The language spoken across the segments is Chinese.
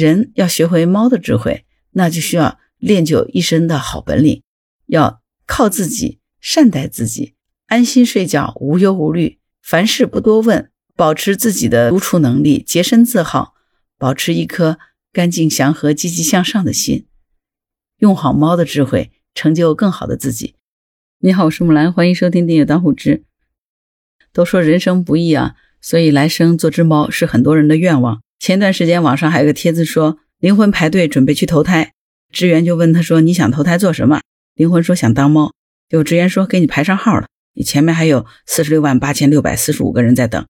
人要学会猫的智慧，那就需要练就一身的好本领，要靠自己，善待自己，安心睡觉，无忧无虑，凡事不多问，保持自己的独处能力，洁身自好，保持一颗干净祥和、积极向上的心，用好猫的智慧，成就更好的自己。你好，我是木兰，欢迎收听《订阅当户知》。都说人生不易啊，所以来生做只猫是很多人的愿望。前段时间网上还有个帖子说，灵魂排队准备去投胎，职员就问他说：“你想投胎做什么？”灵魂说：“想当猫。”就职员说：“给你排上号了，你前面还有四十六万八千六百四十五个人在等。”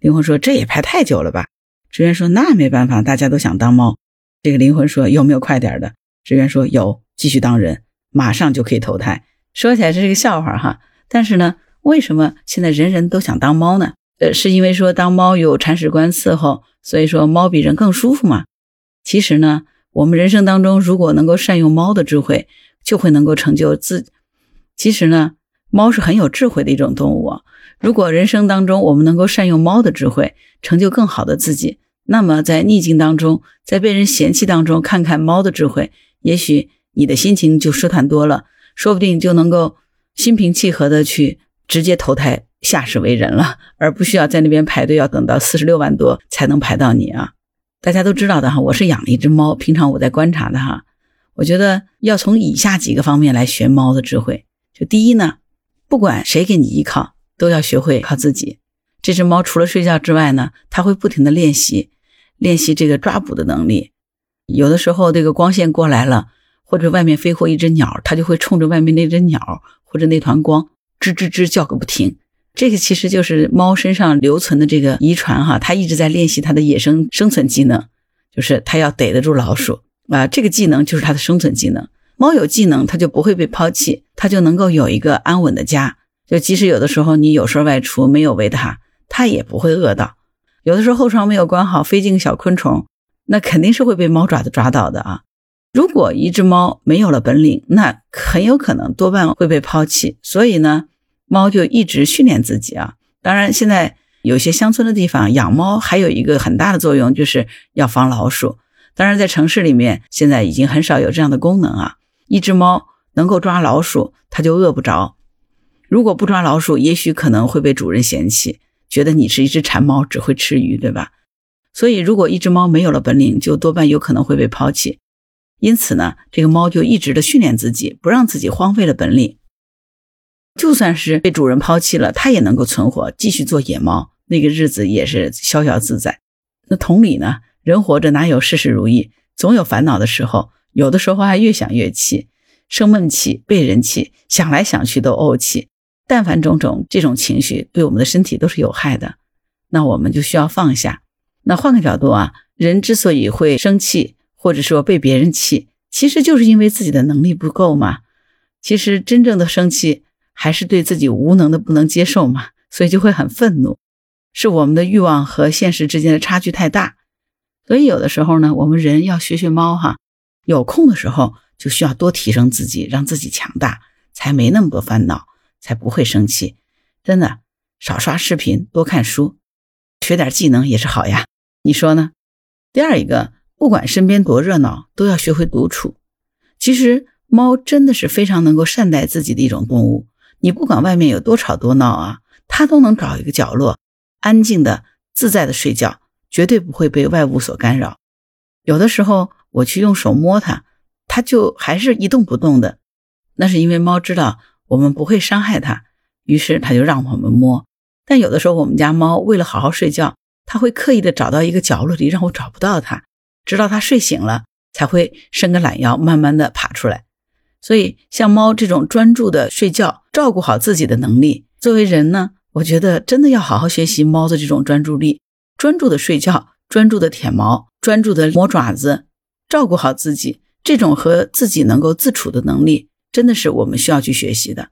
灵魂说：“这也排太久了吧？”职员说：“那没办法，大家都想当猫。”这个灵魂说：“有没有快点的？”职员说：“有，继续当人，马上就可以投胎。”说起来这是个笑话哈，但是呢，为什么现在人人都想当猫呢？是因为说当猫有铲屎官伺候。所以说，猫比人更舒服嘛。其实呢，我们人生当中如果能够善用猫的智慧，就会能够成就自。其实呢，猫是很有智慧的一种动物。如果人生当中我们能够善用猫的智慧，成就更好的自己，那么在逆境当中，在被人嫌弃当中，看看猫的智慧，也许你的心情就舒坦多了，说不定就能够心平气和的去直接投胎。下世为人了，而不需要在那边排队，要等到四十六万多才能排到你啊！大家都知道的哈，我是养了一只猫，平常我在观察的哈。我觉得要从以下几个方面来学猫的智慧。就第一呢，不管谁给你依靠，都要学会靠自己。这只猫除了睡觉之外呢，它会不停的练习，练习这个抓捕的能力。有的时候这个光线过来了，或者外面飞过一只鸟，它就会冲着外面那只鸟或者那团光吱吱吱叫个不停。这个其实就是猫身上留存的这个遗传哈，它一直在练习它的野生生存技能，就是它要逮得住老鼠啊，这个技能就是它的生存技能。猫有技能，它就不会被抛弃，它就能够有一个安稳的家。就即使有的时候你有事外出没有喂它，它也不会饿到。有的时候后窗没有关好，飞进个小昆虫，那肯定是会被猫爪子抓到的啊。如果一只猫没有了本领，那很有可能多半会被抛弃。所以呢。猫就一直训练自己啊！当然，现在有些乡村的地方养猫还有一个很大的作用，就是要防老鼠。当然，在城市里面，现在已经很少有这样的功能啊。一只猫能够抓老鼠，它就饿不着；如果不抓老鼠，也许可能会被主人嫌弃，觉得你是一只馋猫，只会吃鱼，对吧？所以，如果一只猫没有了本领，就多半有可能会被抛弃。因此呢，这个猫就一直的训练自己，不让自己荒废了本领。就算是被主人抛弃了，它也能够存活，继续做野猫，那个日子也是逍遥自在。那同理呢，人活着哪有事事如意，总有烦恼的时候，有的时候还越想越气，生闷气，被人气，想来想去都怄气。但凡种种这种情绪，对我们的身体都是有害的。那我们就需要放下。那换个角度啊，人之所以会生气，或者说被别人气，其实就是因为自己的能力不够嘛。其实真正的生气。还是对自己无能的不能接受嘛，所以就会很愤怒，是我们的欲望和现实之间的差距太大。所以有的时候呢，我们人要学学猫哈，有空的时候就需要多提升自己，让自己强大，才没那么多烦恼，才不会生气。真的，少刷视频，多看书，学点技能也是好呀。你说呢？第二一个，不管身边多热闹，都要学会独处。其实猫真的是非常能够善待自己的一种动物。你不管外面有多吵多闹啊，它都能找一个角落，安静的、自在的睡觉，绝对不会被外物所干扰。有的时候我去用手摸它，它就还是一动不动的。那是因为猫知道我们不会伤害它，于是它就让我们摸。但有的时候我们家猫为了好好睡觉，它会刻意的找到一个角落里让我找不到它，直到它睡醒了才会伸个懒腰，慢慢的爬出来。所以，像猫这种专注的睡觉、照顾好自己的能力，作为人呢，我觉得真的要好好学习猫的这种专注力，专注的睡觉，专注的舔毛，专注的磨爪子，照顾好自己，这种和自己能够自处的能力，真的是我们需要去学习的。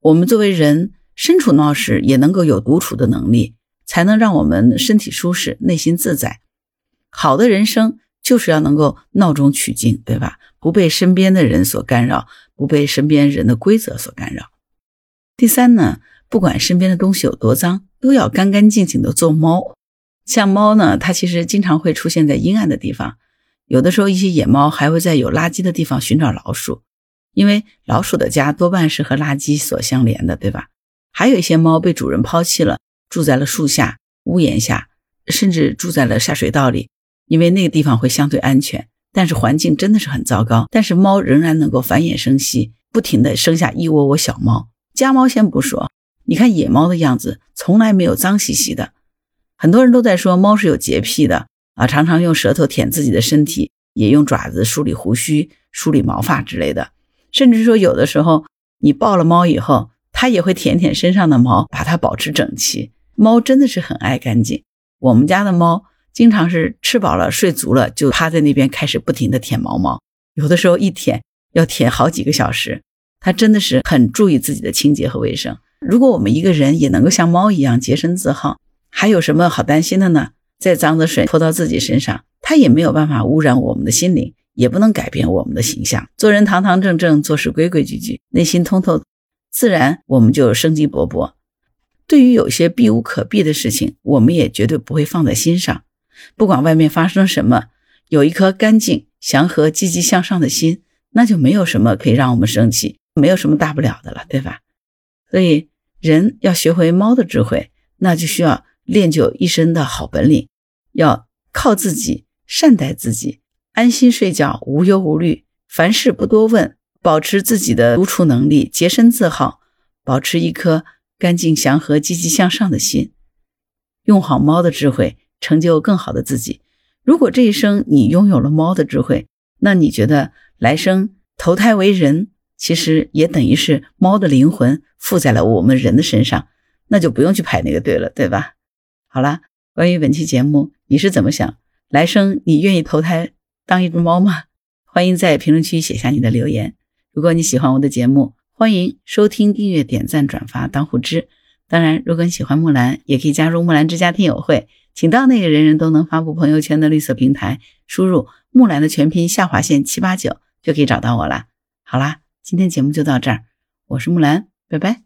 我们作为人，身处闹市也能够有独处的能力，才能让我们身体舒适，内心自在。好的人生。就是要能够闹中取静，对吧？不被身边的人所干扰，不被身边人的规则所干扰。第三呢，不管身边的东西有多脏，都要干干净净的做猫。像猫呢，它其实经常会出现在阴暗的地方，有的时候一些野猫还会在有垃圾的地方寻找老鼠，因为老鼠的家多半是和垃圾所相连的，对吧？还有一些猫被主人抛弃了，住在了树下、屋檐下，甚至住在了下水道里，因为那个地方会相对安全。但是环境真的是很糟糕，但是猫仍然能够繁衍生息，不停地生下一窝窝小猫。家猫先不说，你看野猫的样子，从来没有脏兮兮的。很多人都在说猫是有洁癖的啊，常常用舌头舔自己的身体，也用爪子梳理胡须、梳理毛发之类的。甚至说有的时候你抱了猫以后，它也会舔舔身上的毛，把它保持整齐。猫真的是很爱干净。我们家的猫。经常是吃饱了睡足了，就趴在那边开始不停的舔毛毛，有的时候一舔要舔好几个小时。它真的是很注意自己的清洁和卫生。如果我们一个人也能够像猫一样洁身自好，还有什么好担心的呢？再脏的水泼到自己身上，它也没有办法污染我们的心灵，也不能改变我们的形象。做人堂堂正正，做事规规矩矩，内心通透，自然我们就生机勃勃。对于有些避无可避的事情，我们也绝对不会放在心上。不管外面发生什么，有一颗干净、祥和、积极向上的心，那就没有什么可以让我们生气，没有什么大不了的了，对吧？所以，人要学会猫的智慧，那就需要练就一身的好本领，要靠自己，善待自己，安心睡觉，无忧无虑，凡事不多问，保持自己的独处能力，洁身自好，保持一颗干净、祥和、积极向上的心，用好猫的智慧。成就更好的自己。如果这一生你拥有了猫的智慧，那你觉得来生投胎为人，其实也等于是猫的灵魂附在了我们人的身上，那就不用去排那个队了，对吧？好了，关于本期节目，你是怎么想？来生你愿意投胎当一只猫吗？欢迎在评论区写下你的留言。如果你喜欢我的节目，欢迎收听、订阅、点赞、转发、当护知。当然，如果你喜欢木兰，也可以加入木兰之家听友会。请到那个人人都能发布朋友圈的绿色平台，输入“木兰”的全拼下划线七八九，就可以找到我了。好啦，今天节目就到这儿，我是木兰，拜拜。